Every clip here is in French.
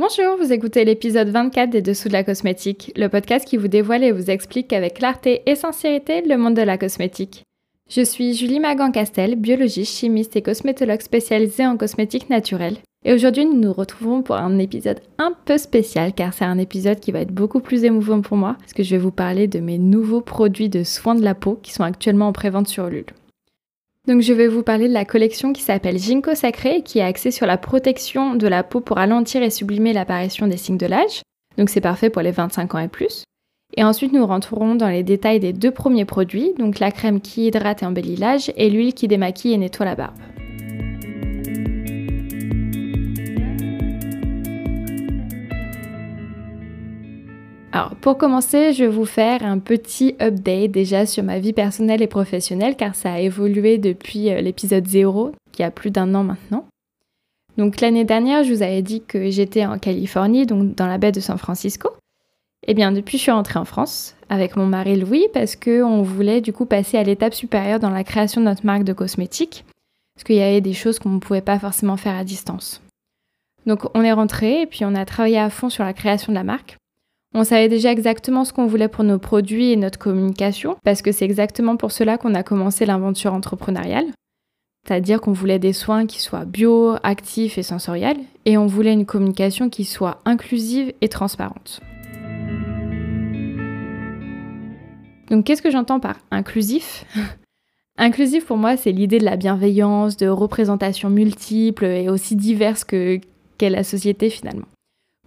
Bonjour, vous écoutez l'épisode 24 des Dessous de la cosmétique, le podcast qui vous dévoile et vous explique avec clarté et sincérité le monde de la cosmétique. Je suis Julie Magan-Castel, biologiste, chimiste et cosmétologue spécialisée en cosmétique naturelle. Et aujourd'hui, nous nous retrouvons pour un épisode un peu spécial car c'est un épisode qui va être beaucoup plus émouvant pour moi parce que je vais vous parler de mes nouveaux produits de soins de la peau qui sont actuellement en prévente sur Ulule. Donc je vais vous parler de la collection qui s'appelle Ginkgo Sacré qui est axée sur la protection de la peau pour ralentir et sublimer l'apparition des signes de l'âge. Donc c'est parfait pour les 25 ans et plus. Et ensuite nous rentrerons dans les détails des deux premiers produits, donc la crème qui hydrate et embellit l'âge et l'huile qui démaquille et nettoie la barbe. Pour commencer, je vais vous faire un petit update déjà sur ma vie personnelle et professionnelle car ça a évolué depuis euh, l'épisode 0, qui a plus d'un an maintenant. Donc l'année dernière, je vous avais dit que j'étais en Californie, donc dans la baie de San Francisco. Eh bien, depuis, je suis rentrée en France avec mon mari Louis parce qu'on voulait du coup passer à l'étape supérieure dans la création de notre marque de cosmétiques, parce qu'il y avait des choses qu'on ne pouvait pas forcément faire à distance. Donc on est rentré et puis on a travaillé à fond sur la création de la marque. On savait déjà exactement ce qu'on voulait pour nos produits et notre communication, parce que c'est exactement pour cela qu'on a commencé l'aventure entrepreneuriale. C'est-à-dire qu'on voulait des soins qui soient bio, actifs et sensoriels, et on voulait une communication qui soit inclusive et transparente. Donc qu'est-ce que j'entends par inclusif? Inclusif pour moi, c'est l'idée de la bienveillance, de représentation multiples et aussi diverses que qu'est la société finalement.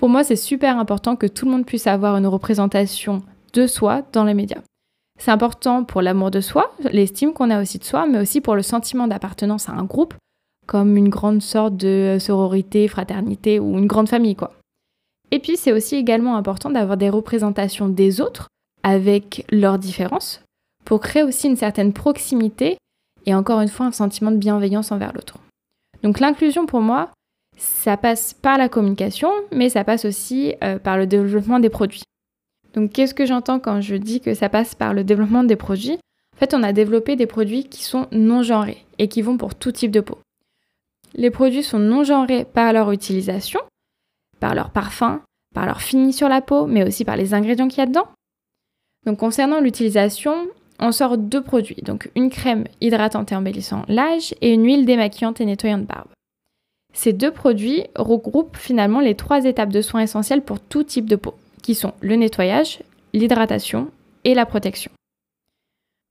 Pour moi, c'est super important que tout le monde puisse avoir une représentation de soi dans les médias. C'est important pour l'amour de soi, l'estime qu'on a aussi de soi, mais aussi pour le sentiment d'appartenance à un groupe, comme une grande sorte de sororité, fraternité ou une grande famille, quoi. Et puis, c'est aussi également important d'avoir des représentations des autres avec leurs différences pour créer aussi une certaine proximité et encore une fois un sentiment de bienveillance envers l'autre. Donc l'inclusion pour moi, ça passe par la communication, mais ça passe aussi euh, par le développement des produits. Donc qu'est-ce que j'entends quand je dis que ça passe par le développement des produits? En fait, on a développé des produits qui sont non genrés et qui vont pour tout type de peau. Les produits sont non genrés par leur utilisation, par leur parfum, par leur fini sur la peau, mais aussi par les ingrédients qu'il y a dedans. Donc concernant l'utilisation, on sort deux produits, donc une crème hydratante et embellissant l'âge et une huile démaquillante et nettoyante barbe. Ces deux produits regroupent finalement les trois étapes de soins essentiels pour tout type de peau, qui sont le nettoyage, l'hydratation et la protection.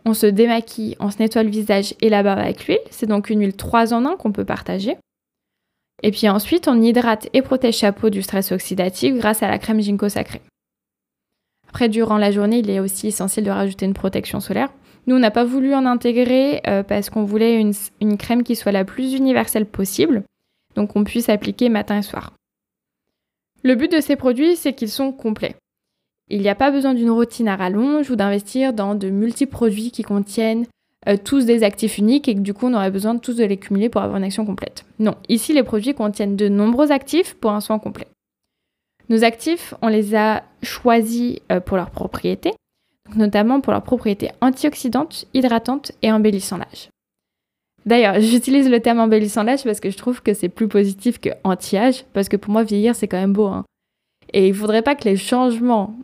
On se démaquille, on se nettoie le visage et la barbe avec l'huile, c'est donc une huile 3 en 1 qu'on peut partager. Et puis ensuite, on hydrate et protège sa peau du stress oxydatif grâce à la crème Ginkgo sacrée. Après, durant la journée, il est aussi essentiel de rajouter une protection solaire. Nous, on n'a pas voulu en intégrer euh, parce qu'on voulait une crème qui soit la plus universelle possible donc on puisse appliquer matin et soir. Le but de ces produits, c'est qu'ils sont complets. Il n'y a pas besoin d'une routine à rallonge ou d'investir dans de multiples produits qui contiennent euh, tous des actifs uniques et que du coup on aurait besoin de tous de les cumuler pour avoir une action complète. Non, ici les produits contiennent de nombreux actifs pour un soin complet. Nos actifs, on les a choisis euh, pour leurs propriétés, notamment pour leurs propriétés antioxydantes, hydratantes et embellissant l'âge. D'ailleurs, j'utilise le terme embellissant l'âge parce que je trouve que c'est plus positif que anti-âge, parce que pour moi, vieillir, c'est quand même beau. Hein. Et il ne faudrait pas que les changements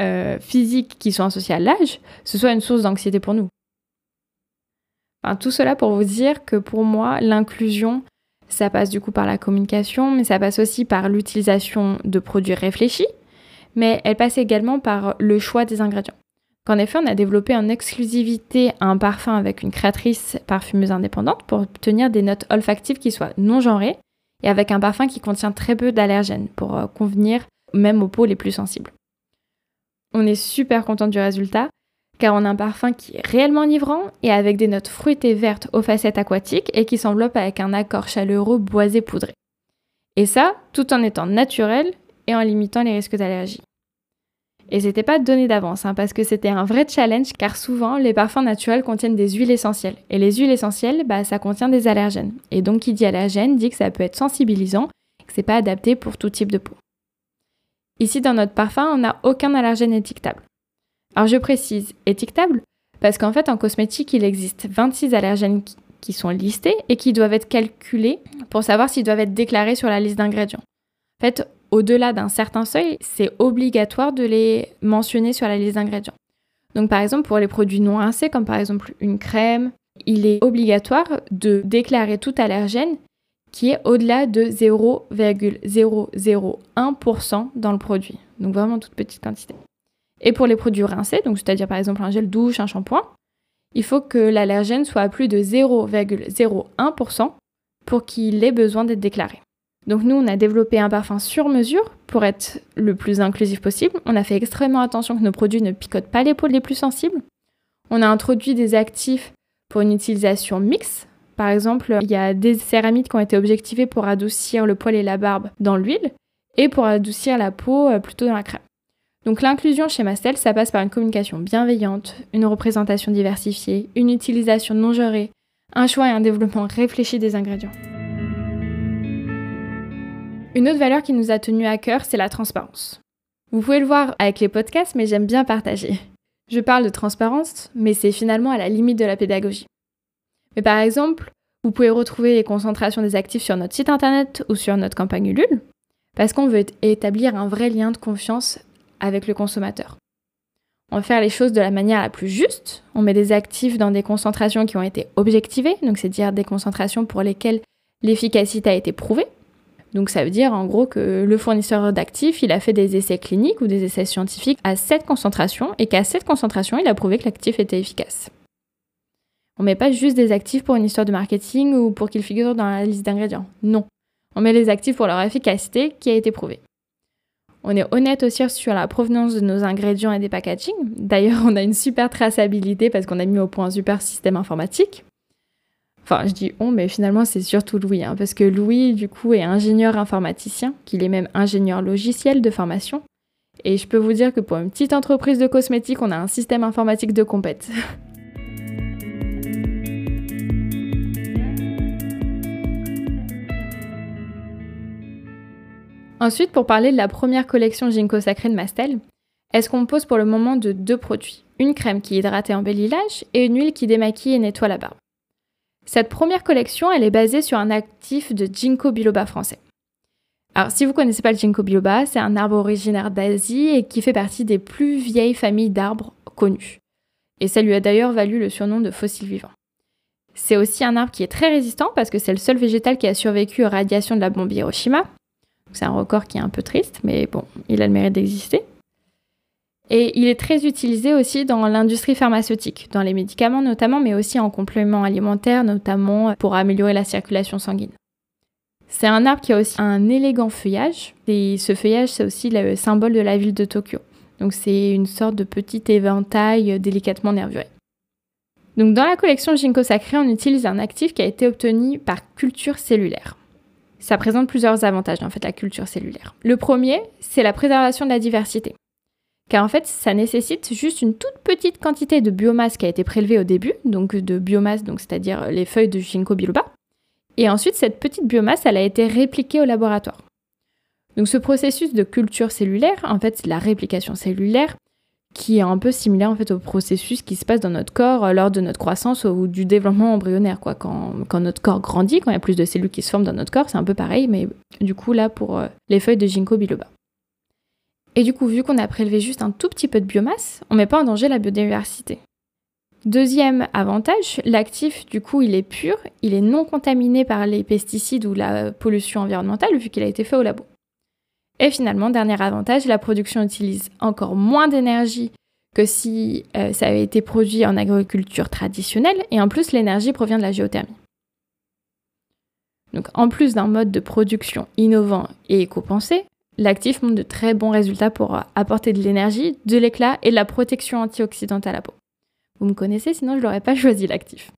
euh, physiques qui sont associés à l'âge, ce soit une source d'anxiété pour nous. Enfin, tout cela pour vous dire que pour moi, l'inclusion, ça passe du coup par la communication, mais ça passe aussi par l'utilisation de produits réfléchis, mais elle passe également par le choix des ingrédients qu'en effet, on a développé en exclusivité un parfum avec une créatrice parfumeuse indépendante pour obtenir des notes olfactives qui soient non genrées et avec un parfum qui contient très peu d'allergènes pour euh, convenir même aux peaux les plus sensibles. On est super content du résultat car on a un parfum qui est réellement enivrant et avec des notes fruitées vertes aux facettes aquatiques et qui s'enveloppe avec un accord chaleureux boisé poudré. Et ça, tout en étant naturel et en limitant les risques d'allergie. Et c'était pas donné d'avance, hein, parce que c'était un vrai challenge, car souvent les parfums naturels contiennent des huiles essentielles. Et les huiles essentielles, bah, ça contient des allergènes. Et donc qui dit allergène dit que ça peut être sensibilisant que c'est pas adapté pour tout type de peau. Ici dans notre parfum, on n'a aucun allergène étiquetable. Alors je précise, étiquetable, parce qu'en fait en cosmétique, il existe 26 allergènes qui sont listés et qui doivent être calculés pour savoir s'ils doivent être déclarés sur la liste d'ingrédients. Au-delà d'un certain seuil, c'est obligatoire de les mentionner sur la liste d'ingrédients. Donc par exemple, pour les produits non rincés, comme par exemple une crème, il est obligatoire de déclarer tout allergène qui est au-delà de 0,001% dans le produit. Donc vraiment toute petite quantité. Et pour les produits rincés, donc c'est-à-dire par exemple un gel douche, un shampoing, il faut que l'allergène soit à plus de 0,01% pour qu'il ait besoin d'être déclaré. Donc nous, on a développé un parfum sur mesure pour être le plus inclusif possible. On a fait extrêmement attention que nos produits ne picotent pas les peaux les plus sensibles. On a introduit des actifs pour une utilisation mixte. Par exemple, il y a des céramides qui ont été objectivées pour adoucir le poil et la barbe dans l'huile et pour adoucir la peau euh, plutôt dans la crème. Donc l'inclusion chez Mastel, ça passe par une communication bienveillante, une représentation diversifiée, une utilisation non gérée, un choix et un développement réfléchi des ingrédients. Une autre valeur qui nous a tenu à cœur, c'est la transparence. Vous pouvez le voir avec les podcasts, mais j'aime bien partager. Je parle de transparence, mais c'est finalement à la limite de la pédagogie. Mais par exemple, vous pouvez retrouver les concentrations des actifs sur notre site internet ou sur notre campagne Ulule, parce qu'on veut établir un vrai lien de confiance avec le consommateur. On veut faire les choses de la manière la plus juste. On met des actifs dans des concentrations qui ont été objectivées, donc c'est-à-dire des concentrations pour lesquelles l'efficacité a été prouvée. Donc ça veut dire en gros que le fournisseur d'actifs, il a fait des essais cliniques ou des essais scientifiques à cette concentration et qu'à cette concentration, il a prouvé que l'actif était efficace. On met pas juste des actifs pour une histoire de marketing ou pour qu'ils figurent dans la liste d'ingrédients. Non. On met les actifs pour leur efficacité qui a été prouvée. On est honnête aussi sur la provenance de nos ingrédients et des packaging. D'ailleurs, on a une super traçabilité parce qu'on a mis au point un super système informatique. Enfin, je dis on, mais finalement, c'est surtout Louis, hein, parce que Louis, du coup, est ingénieur informaticien, qu'il est même ingénieur logiciel de formation. Et je peux vous dire que pour une petite entreprise de cosmétiques, on a un système informatique de compète. Ensuite, pour parler de la première collection Ginkgo Sacré de Mastel, elle se compose pour le moment de deux produits? Une crème qui hydrate et embellit l'âge et une huile qui démaquille et nettoie la barbe. Cette première collection, elle est basée sur un actif de Ginkgo biloba français. Alors, si vous ne connaissez pas le Ginkgo biloba, c'est un arbre originaire d'Asie et qui fait partie des plus vieilles familles d'arbres connues. Et ça lui a d'ailleurs valu le surnom de fossile vivant. C'est aussi un arbre qui est très résistant parce que c'est le seul végétal qui a survécu aux radiations de la bombe Hiroshima, c'est un record qui est un peu triste, mais bon, il a le mérite d'exister. Et il est très utilisé aussi dans l'industrie pharmaceutique, dans les médicaments notamment, mais aussi en complément alimentaire, notamment pour améliorer la circulation sanguine. C'est un arbre qui a aussi un élégant feuillage, et ce feuillage, c'est aussi le symbole de la ville de Tokyo. Donc c'est une sorte de petit éventail délicatement nervuré. Donc dans la collection Ginkgo Sacré, on utilise un actif qui a été obtenu par culture cellulaire. Ça présente plusieurs avantages, en fait, la culture cellulaire. Le premier, c'est la préservation de la diversité. Car en fait, ça nécessite juste une toute petite quantité de biomasse qui a été prélevée au début, donc de biomasse, donc c'est-à-dire les feuilles de ginkgo biloba. Et ensuite, cette petite biomasse, elle a été répliquée au laboratoire. Donc ce processus de culture cellulaire, en fait, c'est la réplication cellulaire, qui est un peu similaire en fait au processus qui se passe dans notre corps euh, lors de notre croissance ou du développement embryonnaire. Quoi. Quand, notre corps grandit, quand il y a plus de cellules qui se forment dans notre corps, c'est un peu pareil, mais du coup là pour euh, les feuilles de ginkgo biloba. Et du coup, vu qu'on a prélevé juste un tout petit peu de biomasse, on ne met pas en danger la biodiversité. Deuxième avantage, l'actif, du coup, il est pur, il est non contaminé par les pesticides ou la pollution environnementale vu qu'il a été fait au labo. Et finalement, dernier avantage, la production utilise encore moins d'énergie que si euh, ça avait été produit en agriculture traditionnelle, et en plus l'énergie provient de la géothermie. Donc en plus d'un mode de production innovant et éco-pensé, l'actif montre de très bons résultats pour apporter de l'énergie, de l'éclat et de la protection antioxydante à la peau. Vous me connaissez, sinon je n'aurais pas choisi l'actif.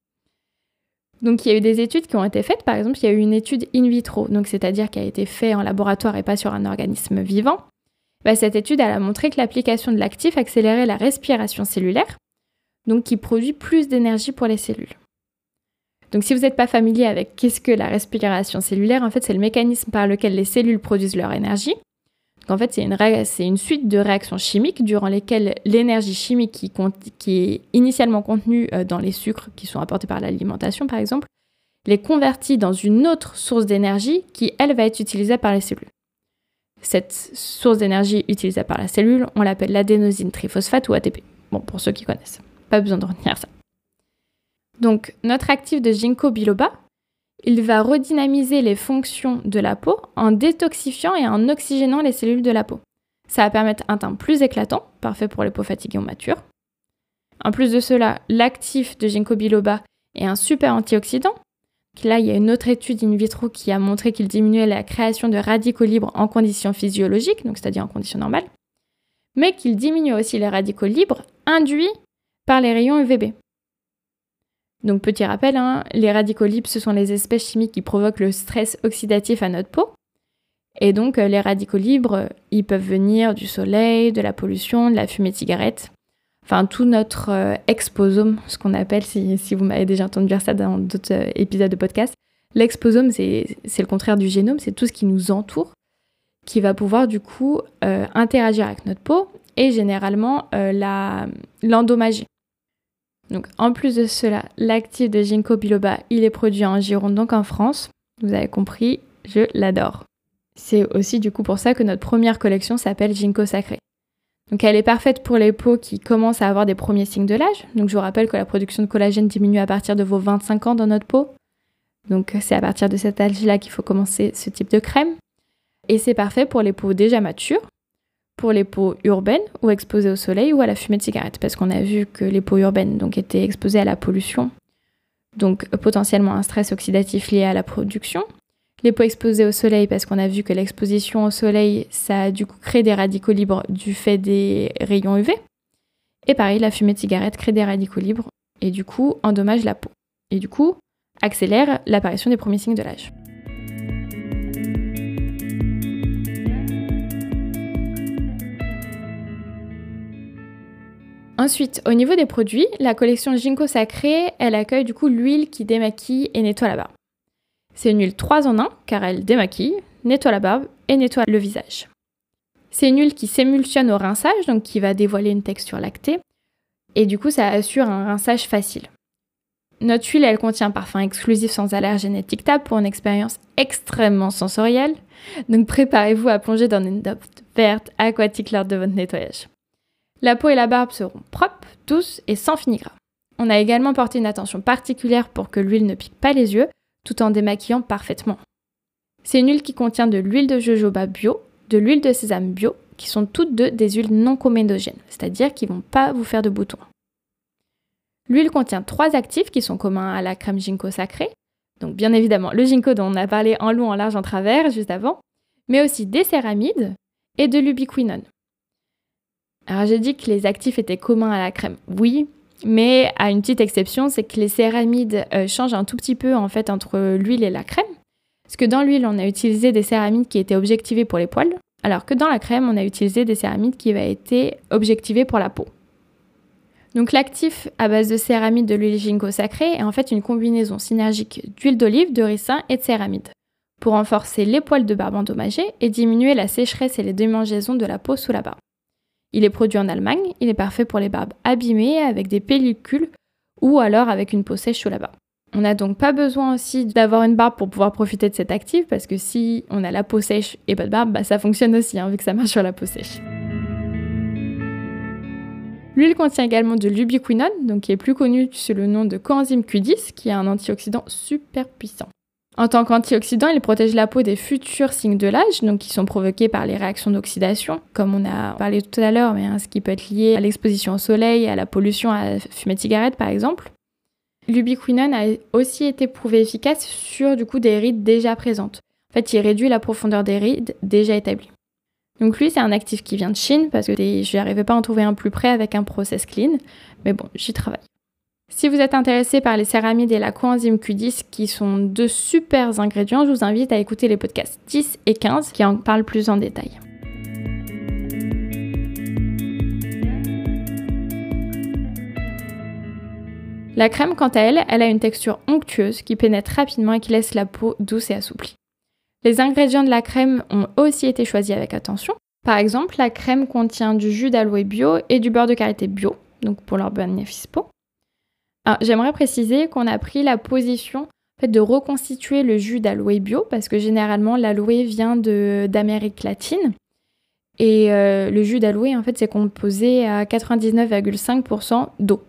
Donc il y a eu des études qui ont été faites, par exemple il y a eu une étude in vitro, donc c'est-à-dire qui a été faite en laboratoire et pas sur un organisme vivant. Bah, cette étude a montré que l'application de l'actif accélérait la respiration cellulaire, donc qui produit plus d'énergie pour les cellules. Donc si vous n'êtes pas familier avec qu'est-ce que la respiration cellulaire, en fait c'est le mécanisme par lequel les cellules produisent leur énergie. En fait, c'est une, suite de réactions chimiques durant lesquelles l'énergie chimique qui, qui, est initialement contenue euh, dans les sucres qui sont apportés par l'alimentation, par exemple, les convertit dans une autre source d'énergie qui, elle, va être utilisée par les cellules. Cette source d'énergie utilisée par la cellule, on l'appelle l'adénosine triphosphate ou ATP. Bon, pour ceux qui connaissent, pas besoin de retenir ça. Donc, notre actif de ginkgo biloba, il va redynamiser les fonctions de la peau en détoxifiant et en oxygénant les cellules de la peau. Ça va permettre un teint plus éclatant, parfait pour les peaux fatiguées ou matures. En plus de cela, l'actif de ginkgo biloba est un super antioxydant. Là, il y a une autre étude in vitro qui a montré qu'il diminuait la création de radicaux libres en conditions physiologiques, donc c'est-à-dire en conditions normales, mais qu'il diminue aussi les radicaux libres induits par les rayons UVB. Donc petit rappel, hein, les radicaux libres, ce sont les espèces chimiques qui provoquent le stress oxydatif à notre peau. Et donc euh, les radicaux libres, ils peuvent venir du soleil, de la pollution, de la fumée de cigarette. Enfin, tout notre euh, exposome, ce qu'on appelle, si, vous m'avez déjà entendu dire ça dans d'autres euh, épisodes de podcast, l'exposome, c'est le contraire du génome, c'est tout ce qui nous entoure, qui va pouvoir du coup interagir avec notre peau et généralement l'endommager. Donc en plus de cela, l'actif de Ginkgo biloba, il est produit en Gironde, donc en France. Vous avez compris, je l'adore. C'est aussi du coup pour ça que notre première collection s'appelle Ginkgo Sacré. Donc elle est parfaite pour les peaux qui commencent à avoir des premiers signes de l'âge. Donc je vous rappelle que la production de collagène diminue à partir de vos 25 ans dans notre peau. Donc c'est à partir de cet âge-là qu'il faut commencer ce type de crème. Et c'est parfait pour les peaux déjà matures, pour les peaux urbaines ou exposées au soleil ou à la fumée de cigarette, parce qu'on a vu que les peaux urbaines donc, étaient exposées à la pollution, donc potentiellement un stress oxydatif lié à la production. Les peaux exposées au soleil, parce qu'on a vu que l'exposition au soleil, ça a du coup créé des radicaux libres du fait des rayons UV. Et pareil, la fumée de cigarette crée des radicaux libres et du coup endommage la peau. Et du coup, accélère l'apparition des premiers signes de l'âge. Ensuite, au niveau des produits, la collection Ginkgo Sacré, elle accueille du coup l'huile qui démaquille et nettoie la barbe. C'est une huile 3 en 1 car elle démaquille, nettoie la barbe et nettoie le visage. C'est une huile qui s'émulsionne au rinçage, donc qui va dévoiler une texture lactée, et du coup ça assure un rinçage facile. Notre huile, elle contient un parfum exclusif sans allergène étiquetable pour une expérience extrêmement sensorielle, donc préparez-vous à plonger dans une nappe verte aquatique lors de votre nettoyage. La peau et la barbe seront propres, douces et sans finigras. On a également porté une attention particulière pour que l'huile ne pique pas les yeux, tout en démaquillant parfaitement. C'est une huile qui contient de l'huile de jojoba bio, de l'huile de sésame bio, qui sont toutes deux des huiles non comédogènes, c'est-à-dire qui ne vont pas vous faire de boutons. L'huile contient trois actifs qui sont communs à la crème ginkgo sacrée, donc bien évidemment le ginkgo dont on a parlé en long, en large, en travers juste avant, mais aussi des céramides et de l'ubiquinone. Alors j'ai dit que les actifs étaient communs à la crème. Oui, mais à une petite exception, c'est que les céramides euh, changent un tout petit peu en fait entre l'huile et la crème. Parce que dans l'huile, on a utilisé des céramides qui étaient objectivées pour les poils, alors que dans la crème, on a utilisé des céramides qui avaient été objectivées pour la peau. Donc l'actif à base de céramides de l'huile ginkgo sacrée est en fait une combinaison synergique d'huile d'olive, de ricin et de céramides pour renforcer les poils de barbe endommagés et diminuer la sécheresse et les démangeaisons de la peau sous la barbe. Il est produit en Allemagne, il est parfait pour les barbes abîmées avec des pellicules ou alors avec une peau sèche sous la barbe. On n'a donc pas besoin aussi d'avoir une barbe pour pouvoir profiter de cet actif parce que si on a la peau sèche et pas de barbe, bah ça fonctionne aussi hein, vu que ça marche sur la peau sèche. L'huile contient également de l'ubiquinone, donc qui est plus connu sous le nom de coenzyme Q10, qui est un antioxydant super puissant. En tant qu'antioxydant, il protège la peau des futurs signes de l'âge, donc qui sont provoqués par les réactions d'oxydation, comme on a parlé tout à l'heure, mais hein, ce qui peut être lié à l'exposition au soleil, à la pollution, à la fumée de cigarette par exemple. L'ubiquinone a aussi été prouvé efficace sur du coup des rides déjà présentes. En fait, il réduit la profondeur des rides déjà établies. Donc lui, c'est un actif qui vient de Chine parce que je n'arrivais pas à en trouver un plus près avec un process clean, mais bon, j'y travaille. Si vous êtes intéressé par les céramides et la coenzyme Q10, qui sont deux super ingrédients, je vous invite à écouter les podcasts 10 et 15 qui en parlent plus en détail. La crème, quant à elle, elle a une texture onctueuse qui pénètre rapidement et qui laisse la peau douce et assouplie. Les ingrédients de la crème ont aussi été choisis avec attention. Par exemple, la crème contient du jus d'aloe bio et du beurre de karité bio, donc pour leur bénéfice peau. J'aimerais préciser qu'on a pris la position de reconstituer le jus d'aloe bio, parce que généralement l'aloe vient d'Amérique latine. Et euh, le jus d'aloe, en fait, c'est composé à 99,5% d'eau.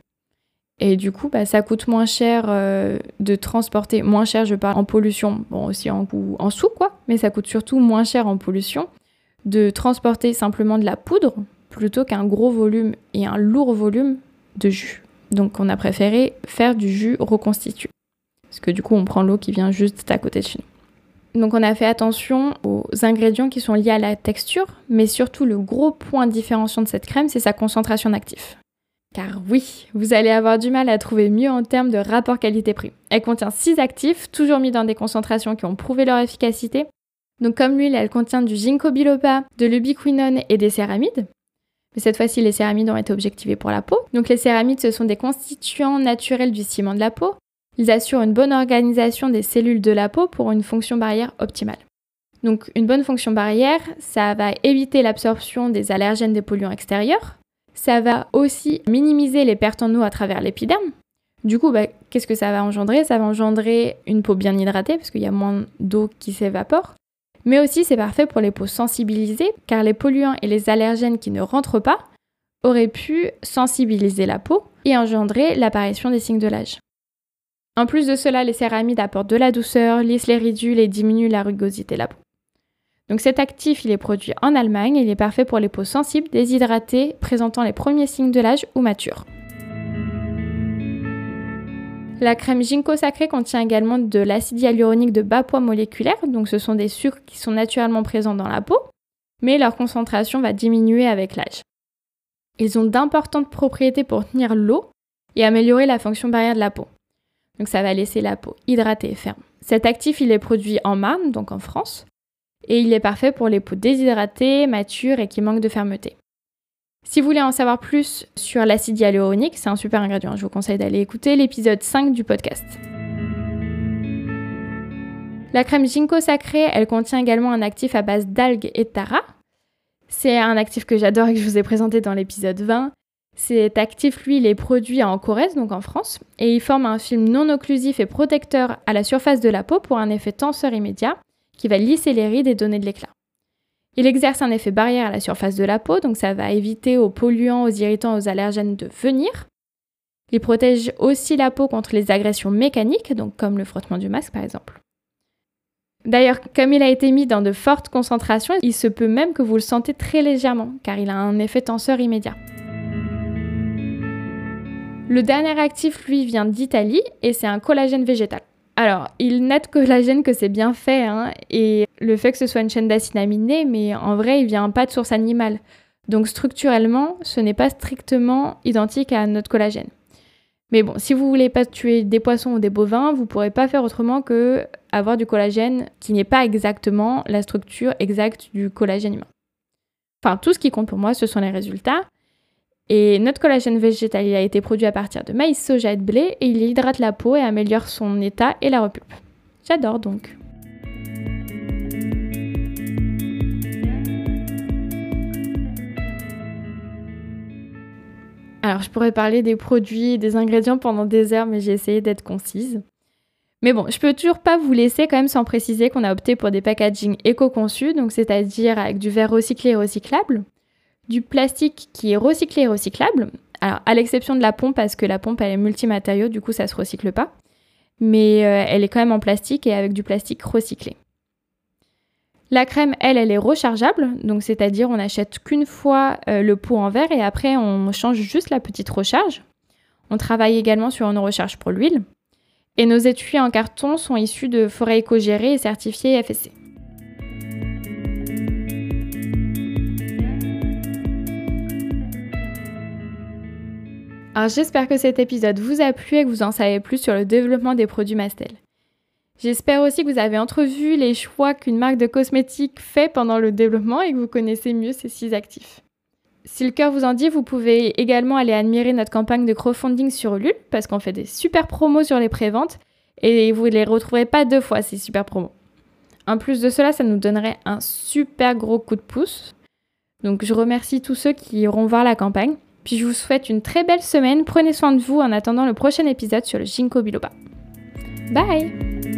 Et du coup, bah, ça coûte moins cher euh, de transporter, moins cher, je parle en pollution, bon aussi en, en sous quoi, mais ça coûte surtout moins cher en pollution de transporter simplement de la poudre plutôt qu'un gros volume et un lourd volume de jus. Donc on a préféré faire du jus reconstitué. Parce que du coup, on prend l'eau qui vient juste à côté de chez nous. Donc on a fait attention aux ingrédients qui sont liés à la texture, mais surtout le gros point différenciant de cette crème, c'est sa concentration d'actifs. Car oui, vous allez avoir du mal à trouver mieux en termes de rapport qualité-prix. Elle contient 6 actifs, toujours mis dans des concentrations qui ont prouvé leur efficacité. Donc comme l'huile, elle contient du ginkgo biloba, de l'ubiquinone et des céramides. Cette fois-ci, les céramides ont été objectivées pour la peau. Donc les céramides, ce sont des constituants naturels du ciment de la peau. Ils assurent une bonne organisation des cellules de la peau pour une fonction barrière optimale. Donc une bonne fonction barrière, ça va éviter l'absorption des allergènes des polluants extérieurs. Ça va aussi minimiser les pertes en eau à travers l'épiderme. Du coup, bah, qu'est-ce que ça va engendrer? Ça va engendrer une peau bien hydratée parce qu'il y a moins d'eau qui s'évapore. Mais aussi, c'est parfait pour les peaux sensibilisées, car les polluants et les allergènes qui ne rentrent pas auraient pu sensibiliser la peau et engendrer l'apparition des signes de l'âge. En plus de cela, les céramides apportent de la douceur, lissent les ridules et diminuent la rugosité de la peau. Donc cet actif, il est produit en Allemagne, il est parfait pour les peaux sensibles, déshydratées, présentant les premiers signes de l'âge ou matures. La crème Ginkgo sacrée contient également de l'acide hyaluronique de bas poids moléculaire, donc ce sont des sucres qui sont naturellement présents dans la peau, mais leur concentration va diminuer avec l'âge. Ils ont d'importantes propriétés pour tenir l'eau et améliorer la fonction barrière de la peau. Donc ça va laisser la peau hydratée et ferme. Cet actif, il est produit en Marne, donc en France, et il est parfait pour les peaux déshydratées, matures et qui manquent de fermeté. Si vous voulez en savoir plus sur l'acide hyaluronique, c'est un super ingrédient. Je vous conseille d'aller écouter l'épisode 5 du podcast. La crème Ginkgo sacrée, elle contient également un actif à base d'algues et de tara. C'est un actif que j'adore et que je vous ai présenté dans l'épisode 20. Cet actif, lui, il est produit en Corrèze, donc en France, et il forme un film non occlusif et protecteur à la surface de la peau pour un effet tenseur immédiat qui va lisser les rides et donner de l'éclat. Il exerce un effet barrière à la surface de la peau, donc ça va éviter aux polluants, aux irritants, aux allergènes de venir. Il protège aussi la peau contre les agressions mécaniques, donc comme le frottement du masque par exemple. D'ailleurs, comme il a été mis dans de fortes concentrations, il se peut même que vous le sentez très légèrement, car il a un effet tenseur immédiat. Le dernier actif, lui, vient d'Italie et c'est un collagène végétal. Alors, il n'a de collagène que c'est bien fait, hein, et le fait que ce soit une chaîne d'acides aminés, mais en vrai, il vient pas de source animale. Donc structurellement, ce n'est pas strictement identique à notre collagène. Mais bon, si vous voulez pas tuer des poissons ou des bovins, vous pourrez pas faire autrement que avoir du collagène qui n'est pas exactement la structure exacte du collagène humain. Enfin, tout ce qui compte pour moi, ce sont les résultats. Et notre collagène végétal, a été produit à partir de maïs, soja et de blé, et il hydrate la peau et améliore son état et la repulpe. J'adore donc. Alors, je pourrais parler des produits, des ingrédients pendant des heures, mais j'ai essayé d'être concise. Mais bon, je peux toujours pas vous laisser quand même sans préciser qu'on a opté pour des packaging éco-conçus, donc c'est-à-dire avec du verre recyclé et recyclable, du plastique qui est recyclé et recyclable. Alors, à l'exception de la pompe, parce que la pompe, elle est multimatériau, du coup, ça se recycle pas. Mais euh, elle est quand même en plastique et avec du plastique recyclé. La crème, elle, elle est rechargeable, donc c'est-à-dire on n'achète qu'une fois euh, le pot en verre et après on change juste la petite recharge. On travaille également sur une recharge pour l'huile. Et nos étuis en carton sont issus de forêts éco-gérées et certifiées FSC. Alors j'espère que cet épisode vous a plu et que vous en savez plus sur le développement des produits Mastel. J'espère aussi que vous avez entrevu les choix qu'une marque de cosmétiques fait pendant le développement et que vous connaissez mieux ces six actifs. Si le cœur vous en dit, vous pouvez également aller admirer notre campagne de crowdfunding sur Ulule parce qu'on fait des super promos sur les préventes et vous ne les retrouverez pas deux fois ces super promos. En plus de cela, ça nous donnerait un super gros coup de pouce. Donc je remercie tous ceux qui iront voir la campagne. Puis je vous souhaite une très belle semaine. Prenez soin de vous en attendant le prochain épisode sur le Ginkgo biloba. Bye